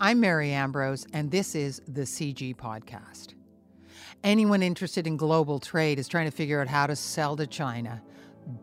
I'm Mary Ambrose, and this is the CIGI Podcast. Anyone interested in global trade is trying to figure out how to sell to China.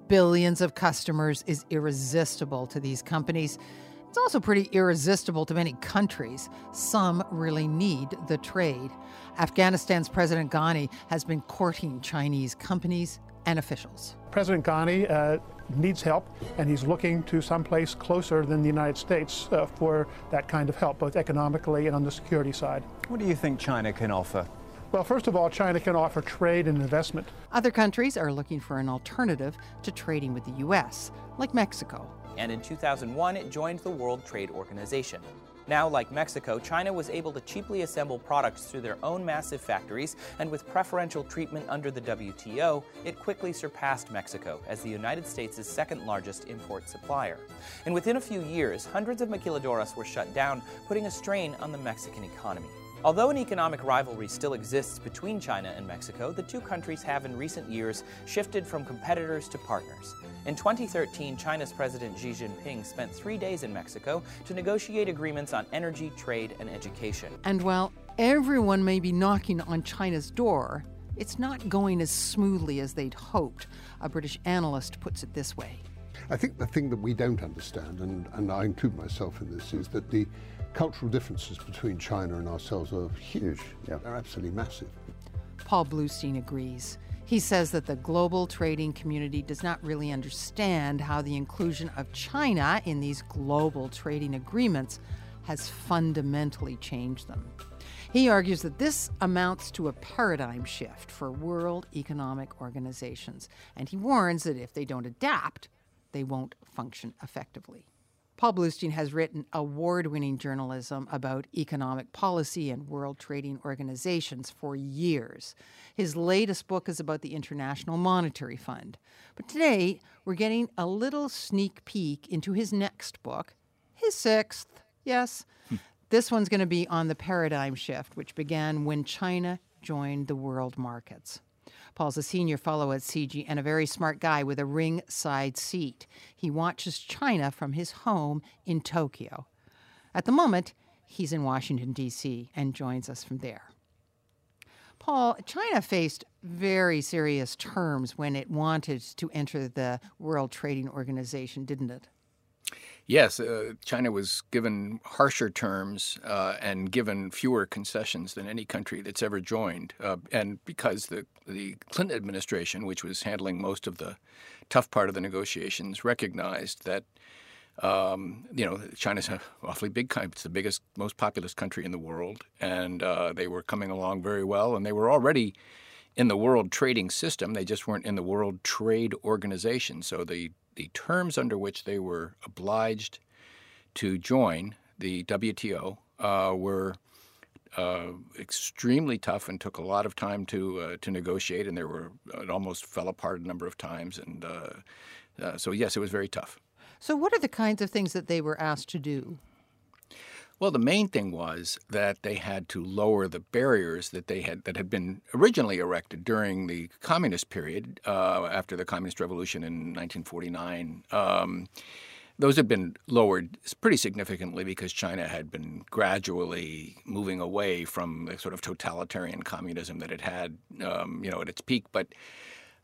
Billions of customers is irresistible to these companies. It's also pretty irresistible to many countries. Some really need the trade. Afghanistan's President Ghani has been courting Chinese companies and officials. President Ghani uh, needs help, and he's looking to someplace closer than the United States uh, for that kind of help, both economically and on the security side. What do you think China can offer? Well, first of all, China can offer trade and investment. Other countries are looking for an alternative to trading with the U.S., like Mexico. And in 2001, it joined the World Trade Organization. Now, like Mexico, China was able to cheaply assemble products through their own massive factories, and with preferential treatment under the WTO, it quickly surpassed Mexico as the United States' second largest import supplier. And within a few years, hundreds of maquiladoras were shut down, putting a strain on the Mexican economy. Although an economic rivalry still exists between China and Mexico, the two countries have in recent years shifted from competitors to partners. In 2013, China's President Xi Jinping spent three days in Mexico to negotiate agreements on energy, trade, and education. And while everyone may be knocking on China's door, it's not going as smoothly as they'd hoped. A British analyst puts it this way. I think the thing that we don't understand, and, and I include myself in this, is that the cultural differences between China and ourselves are huge. Yeah. They're absolutely massive. Paul Blustein agrees. He says that the global trading community does not really understand how the inclusion of China in these global trading agreements has fundamentally changed them. He argues that this amounts to a paradigm shift for world economic organizations, and he warns that if they don't adapt, they won't function effectively. Paul Blustein has written award winning journalism about economic policy and world trading organizations for years. His latest book is about the International Monetary Fund. But today, we're getting a little sneak peek into his next book, his sixth, yes. Hmm. This one's going to be on the paradigm shift, which began when China joined the world markets. Paul's a senior fellow at CIGI and a very smart guy with a ringside seat. He watches China from his home in Tokyo. At the moment, he's in Washington, D.C., and joins us from there. Paul, China faced very serious terms when it wanted to enter the World Trading Organization, didn't it? Yes, uh, China was given harsher terms uh, and given fewer concessions than any country that's ever joined. Uh, and because the, the Clinton administration, which was handling most of the tough part of the negotiations, recognized that um, you know China's an awfully big country. It's the biggest, most populous country in the world, and uh, they were coming along very well, and they were already in the world trading system. They just weren't in the World Trade Organization. So the the terms under which they were obliged to join the WTO uh, were uh, extremely tough and took a lot of time to uh, to negotiate, and there were it almost fell apart a number of times, and uh, uh, so yes, it was very tough. So, what are the kinds of things that they were asked to do? Well, the main thing was that they had to lower the barriers that they had that had been originally erected during the communist period uh, after the communist revolution in 1949. Um, those had been lowered pretty significantly because China had been gradually moving away from the sort of totalitarian communism that it had, um, you know, at its peak. But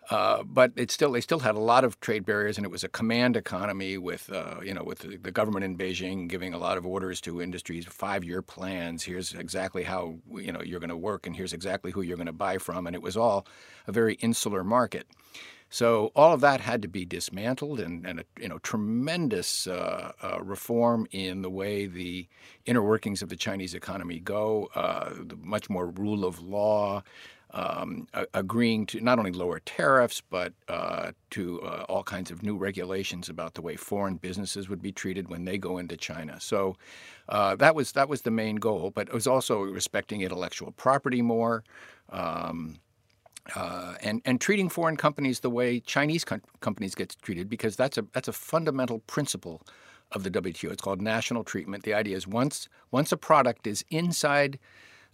uh, but it still they still had a lot of trade barriers, and it was a command economy with uh, you know with the, government in Beijing giving a lot of orders to industries, five year plans. Here's exactly how you know you're going to work, and here's exactly who you're going to buy from, and it was all a very insular market. So all of that had to be dismantled, and, and a you know tremendous uh, uh, reform in the way the inner workings of the Chinese economy go. Uh, much more rule of law um, agreeing to not only lower tariffs, but uh, to uh, all kinds of new regulations about the way foreign businesses would be treated when they go into China. So uh, that was that was the main goal. But it was also respecting intellectual property more. Um, uh, and and treating foreign companies the way Chinese com- companies get treated because that's a that's a fundamental principle of the WTO. It's called national treatment. The idea is once once a product is inside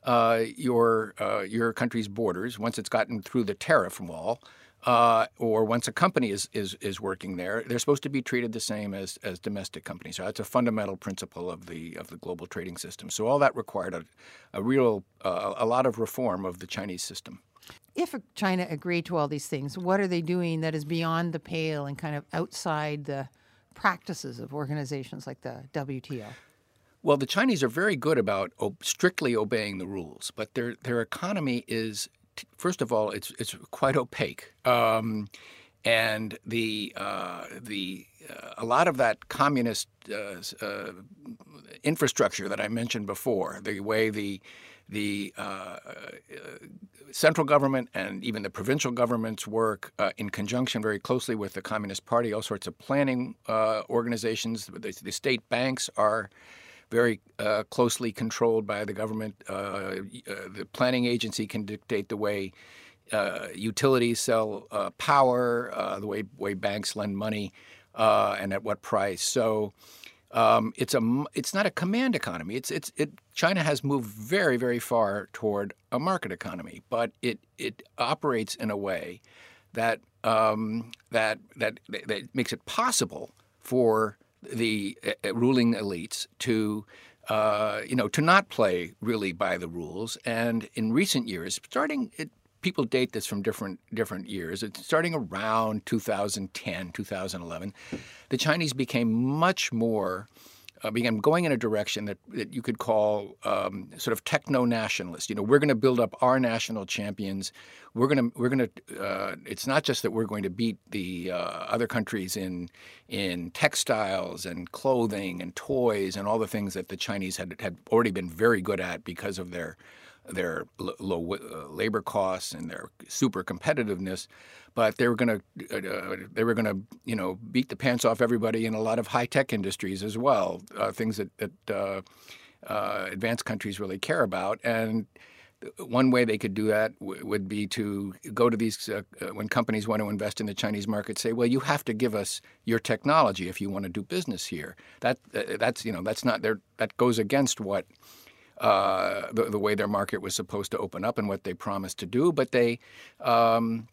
uh, your uh, your country's borders, once it's gotten through the tariff wall, uh, or once a company is, is is working there, they're supposed to be treated the same as, as domestic companies. So that's a fundamental principle of the of the global trading system. So all that required a, a real uh, a lot of reform of the Chinese system. If China agreed to all these things, what are they doing that is beyond the pale and kind of outside the practices of organizations like the WTO? Well, the Chinese are very good about strictly obeying the rules, but their their economy is first of all, it's it's quite opaque, um, and the uh, the uh, a lot of that communist uh, uh infrastructure that I mentioned before, the way the the uh, uh, central government and even the provincial governments work in conjunction very closely with the Communist Party. All sorts of planning organizations. The, the state banks are very uh, closely controlled by the government. Uh, uh, the planning agency can dictate the way uh, utilities sell power, the way way banks lend money, and at what price. So. Um, it's a it's not a command economy. It's it's it. China has moved very very far toward a market economy, but it it operates in a way that um, that that that makes it possible for the uh, ruling elites to uh, you know to not play really by the rules. And in recent years, starting it, people date this from different different years. It's starting around 2010, 2011, the Chinese became much more uh, began going in a direction that, that you could call um, sort of techno nationalist. You know, we're going to build up our national champions. We're going to we're going to. Uh, it's not just that we're going to beat the uh, other countries in in textiles and clothing and toys and all the things that the Chinese had had already been very good at because of their their low uh, labor costs and their super competitiveness, but they were going to uh, uh, they were going to you know beat the pants off everybody in a lot of high tech industries as well, uh, things that, that uh, uh, advanced countries really care about. And one way they could do that w- would be to go to these when companies want to invest in the Chinese market, say, well, you have to give us your technology if you want to do business here. That that's you know that's not there. That goes against what uh, the, the, way their market was supposed to open up and what they promised to do. But they, um,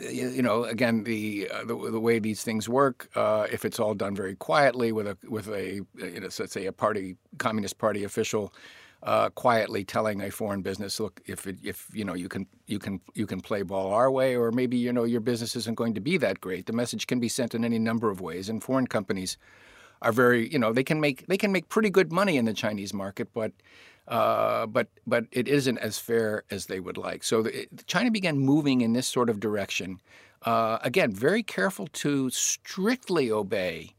you, know, again, the, uh, the, the way these things work, uh, if it's all done very quietly with a with a you know, let's say a party communist party official. Uh, quietly telling a foreign business, look, if it, if you know you can you can you can play ball our way, or maybe you know your business isn't going to be that great. The message can be sent in any number of ways, and foreign companies are very you know they can make they can make pretty good money in the Chinese market, but uh, but but it isn't as fair as they would like. So the, China began moving in this sort of direction. Uh, again, very careful to strictly obey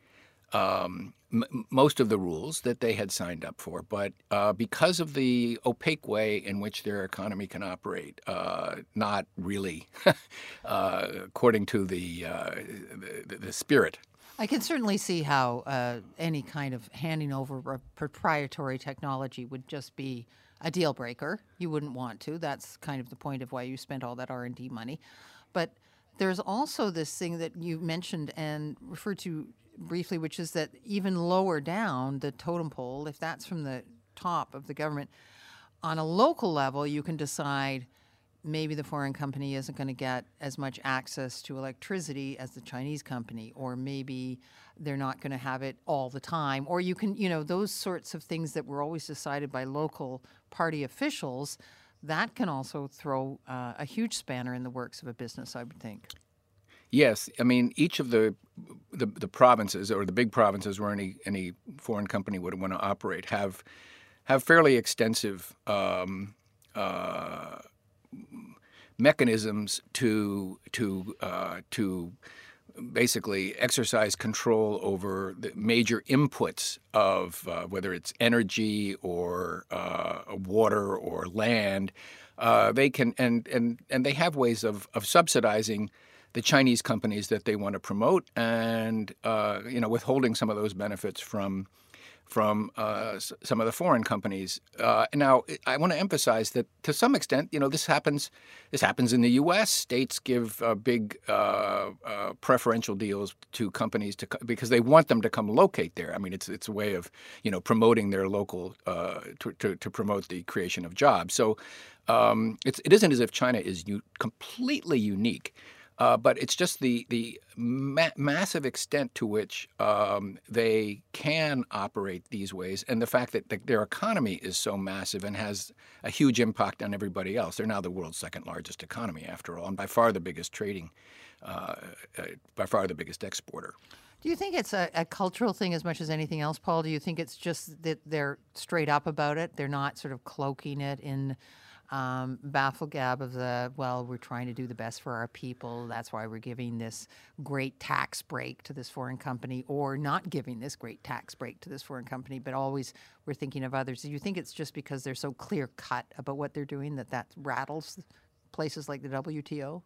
um, m- most of the rules that they had signed up for, but uh, because of the opaque way in which their economy can operate, uh, not really uh, according to the, the, the spirit I can certainly see how uh, any kind of handing over a proprietary technology would just be a deal breaker. You wouldn't want to. That's kind of the point of why you spent all that R and D money. But there's also this thing that you mentioned and referred to briefly, which is that even lower down the totem pole, if that's from the top of the government, on a local level, you can decide maybe the foreign company isn't going to get as much access to electricity as the Chinese company, or maybe they're not going to have it all the time. Or you can, you know, those sorts of things that were always decided by local party officials, that can also throw uh, a huge spanner in the works of a business, I would think. Yes, I mean each of the, the, the provinces or the big provinces where any any foreign company would want to operate have have fairly extensive um, uh, mechanisms to to uh, to basically exercise control over the major inputs of uh, whether it's energy or uh, water or land. Uh, they can and and and they have ways of of subsidizing the Chinese companies that they want to promote and uh, you know withholding some of those benefits from from uh, some of the foreign companies. Uh, now, I want to emphasize that to some extent, you know, this happens. This happens in the U.S. States give uh, big uh, uh, preferential deals to companies to because they want them to come locate there. I mean, it's it's a way of you know promoting their local uh, to, to, to promote the creation of jobs. So. Um, it's, it isn't as if China is u- completely unique. Uh, but it's just the the ma- massive extent to which um, they can operate these ways, and the fact that the, their economy is so massive and has a huge impact on everybody else. They're now the world's second largest economy, after all, and by far the biggest trading, uh, uh, by far the biggest exporter. Do you think it's a, a, cultural thing as much as anything else, Paul? Do you think it's just that they're straight up about it? They're not sort of cloaking it in um, gab of the, well, we're trying to do the best for our people. That's why we're giving this great tax break to this foreign company, or not giving this great tax break to this foreign company, but always we're thinking of others. Do you think it's just because they're so clear cut about what they're doing that that rattles places like the WTO?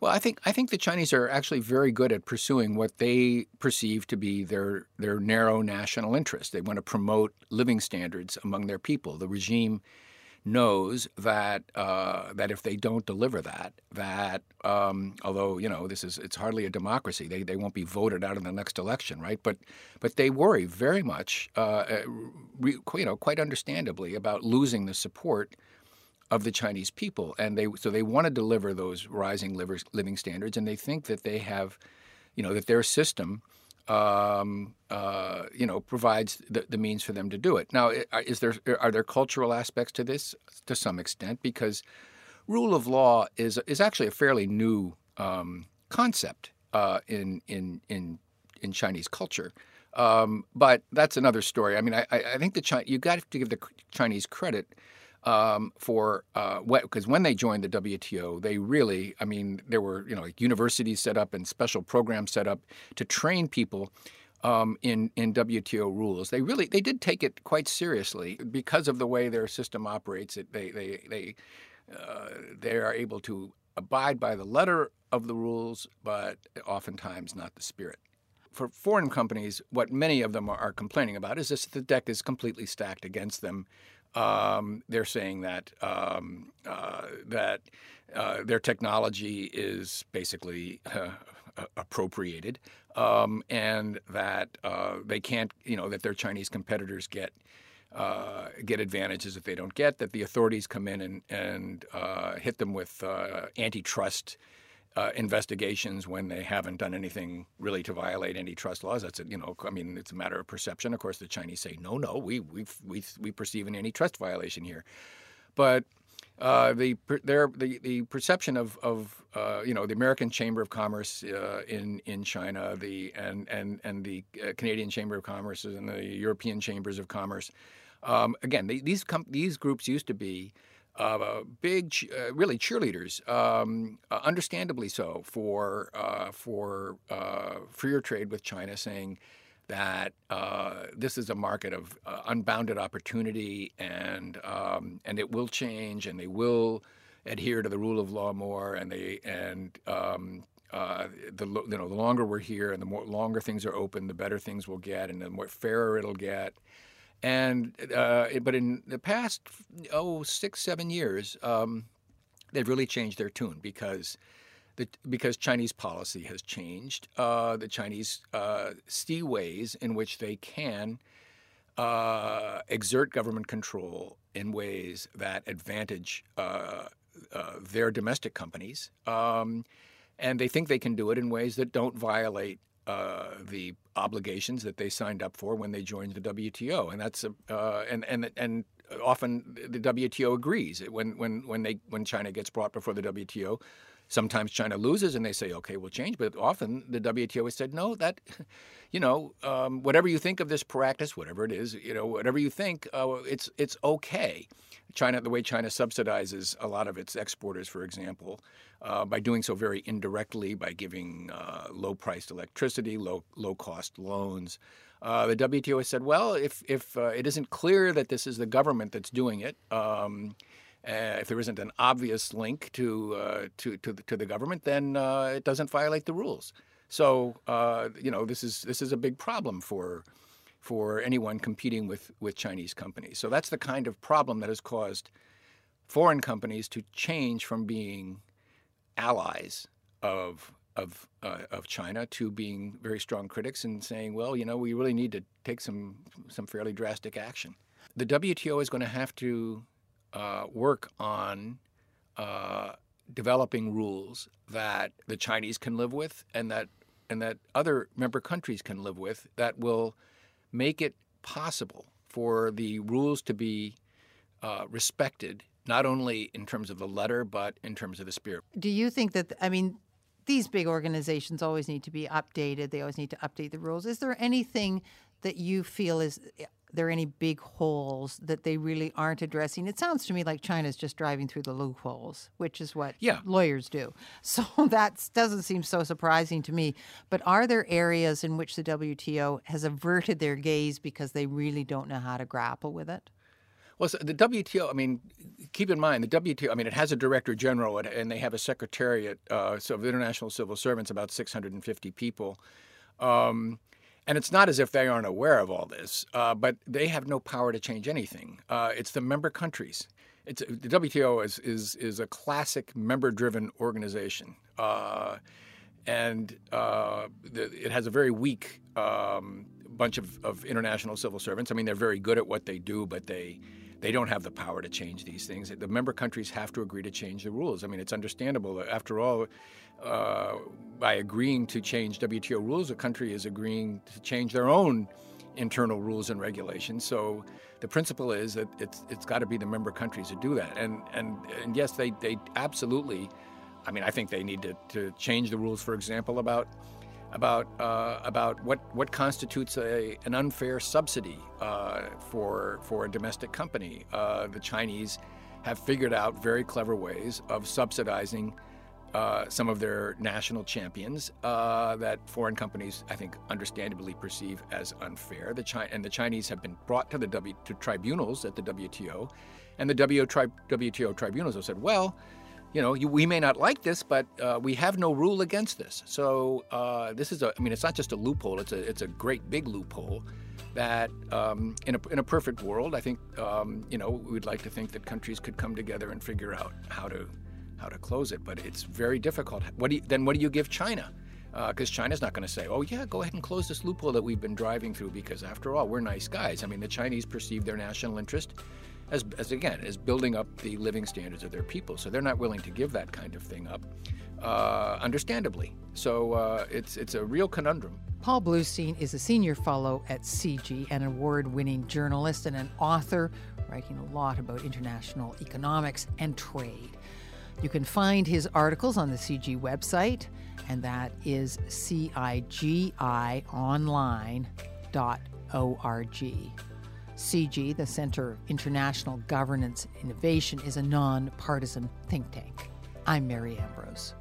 Well, I think I think the Chinese are actually very good at pursuing what they perceive to be their their narrow national interest. They want to promote living standards among their people. The regime knows that uh, that if they don't deliver that, that um, although you know this is it's hardly a democracy, they, they won't be voted out in the next election, right? But but they worry very much, uh, uh re, you know, quite understandably about losing the support of the Chinese people, and they so they want to deliver those rising living standards, and they think that they have, you know, that their system um, uh, you know, provides the, the, means for them to do it. Now, is there are there cultural aspects to this to some extent because rule of law is is actually a fairly new um, concept uh, in in in in Chinese culture. Um, but that's another story. I mean, I, I think the China, you got to give the Chinese credit um, for because uh, when they joined the WTO, they really, I mean, there were you know like universities set up and special programs set up to train people um, in in WTO rules. They really they did take it quite seriously because of the way their system operates. It, they they they uh, they are able to abide by the letter of the rules, but oftentimes not the spirit. For foreign companies, what many of them are complaining about is this: the deck is completely stacked against them um, they're saying that um, uh, that uh, their technology is basically uh, appropriated, um, and that uh, they can't, you know, that their Chinese competitors get. Uh, get advantages that they don't get. That the authorities come in and and uh, hit them with antitrust uh, investigations when they haven't done anything really to violate any trust laws. That's a, you know, I mean, it's a matter of perception. Of course, the Chinese say, no, no, we we we we perceive an antitrust violation here, but. Uh, the, their, the the perception of, of uh, you know the American Chamber of Commerce uh, in in China, the and and and the uh, Canadian Chamber of Commerce and the European Chambers of Commerce. Um, again, they, these com- these groups used to be uh, big, uh, really cheerleaders, um, uh, understandably so, for uh, for uh, freer trade with China, saying that uh, this is a market of unbounded opportunity and um, and it will change and they will adhere to the rule of law more and they and um, the you know the longer we're here and the more longer things are open, the better things will get and the more fairer it'll get. And uh, but in the past oh six seven years, um, they've really changed their tune because the, because Chinese policy has changed. Uh, the Chinese uh, see ways in which they can uh, exert government control in ways that advantage uh, uh, their domestic companies. Um, and they think they can do it in ways that don't violate uh, the obligations that they signed up for when they joined the WTO, and that's a, uh, and and and often the WTO agrees when when when they when China gets brought before the WTO. Sometimes China loses and they say, okay, we'll change. But often the WTO has said, no, that, you know, um, whatever you think of this practice, whatever it is, you know, whatever you think, uh, it's it's okay. China, the way China subsidizes a lot of its exporters, for example, uh, by doing so very indirectly, by giving uh, low-priced electricity, low low-cost loans. Uh, the WTO has said, well, if if uh, it isn't clear that this is the government that's doing it, um, uh, if there isn't an obvious link to uh, to to the, to the, government, then it doesn't violate the rules. So you know this is this is a big problem for for anyone competing with, with Chinese companies. So that's the kind of problem that has caused foreign companies to change from being allies of of uh, of China to being very strong critics and saying, well, you know, we really need to take some some fairly drastic action. The WTO is going to have to uh, work on uh, developing rules that the Chinese can live with and that and that other member countries can live with that will make it possible for the rules to be uh, respected not only in terms of the letter but in terms of the spirit. Do you think that I mean these big organizations always need to be updated. They always need to update the rules. Is there anything that you feel is there any big holes that they really aren't addressing? It sounds to me like China's just driving through the loopholes, which is what yeah. lawyers do. So that doesn't seem so surprising to me. But are there areas in which the WTO has averted their gaze because they really don't know how to grapple with it? Well, so the WTO, I mean, keep in mind, the WTO, I mean, it has a director general and they have a secretariat uh, so of international civil servants, about 650 people. Um, and it's not as if they aren't aware of all this, uh, but they have no power to change anything. Uh, it's the member countries. It's, the WTO is, is, is a classic member driven organization. Uh, and uh, the, it has a very weak um, bunch of, of international civil servants. I mean, they're very good at what they do, but they they don't have the power to change these things. The member countries have to agree to change the rules. I mean, it's understandable. After all, uh, by agreeing to change WTO rules, a country is agreeing to change their own internal rules and regulations. So the principle is that it's it's got to be the member countries that do that. And and and yes, they they absolutely. I mean, I think they need to, to change the rules, for example, about about uh, about what what constitutes a, an unfair subsidy uh, for for a domestic company. Uh, the Chinese have figured out very clever ways of subsidizing uh, some of their national champions uh, that foreign companies, I think, understandably perceive as unfair. The Chi- and the Chinese have been brought to the w- to tribunals at the WTO, and the WTO tribunals have said, well you know, you, we may not like this, but uh, we have no rule against this. So uh, this is a, I mean, it's not just a loophole; it's a, it's a great big loophole. That um, in a in a perfect world, I think, um, you know, we'd like to think that countries could come together and figure out how to how to close it. But it's very difficult. What do you, then? What do you give China? Because uh, China's not going to say, "Oh yeah, go ahead and close this loophole that we've been driving through," because after all, we're nice guys. I mean, the Chinese perceive their national interest as, as again, as building up the living standards of their people. So they're not willing to give that kind of thing up, uh, understandably. So uh, it's, it's a real conundrum. Paul Blustein is a senior fellow at CIGI, an award winning journalist and an author, writing a lot about international economics and trade. You can find his articles on the CIGI website, and that is cigionline.org. CIGI, the Center of International Governance Innovation, is a nonpartisan think tank. I'm Mary Ambrose.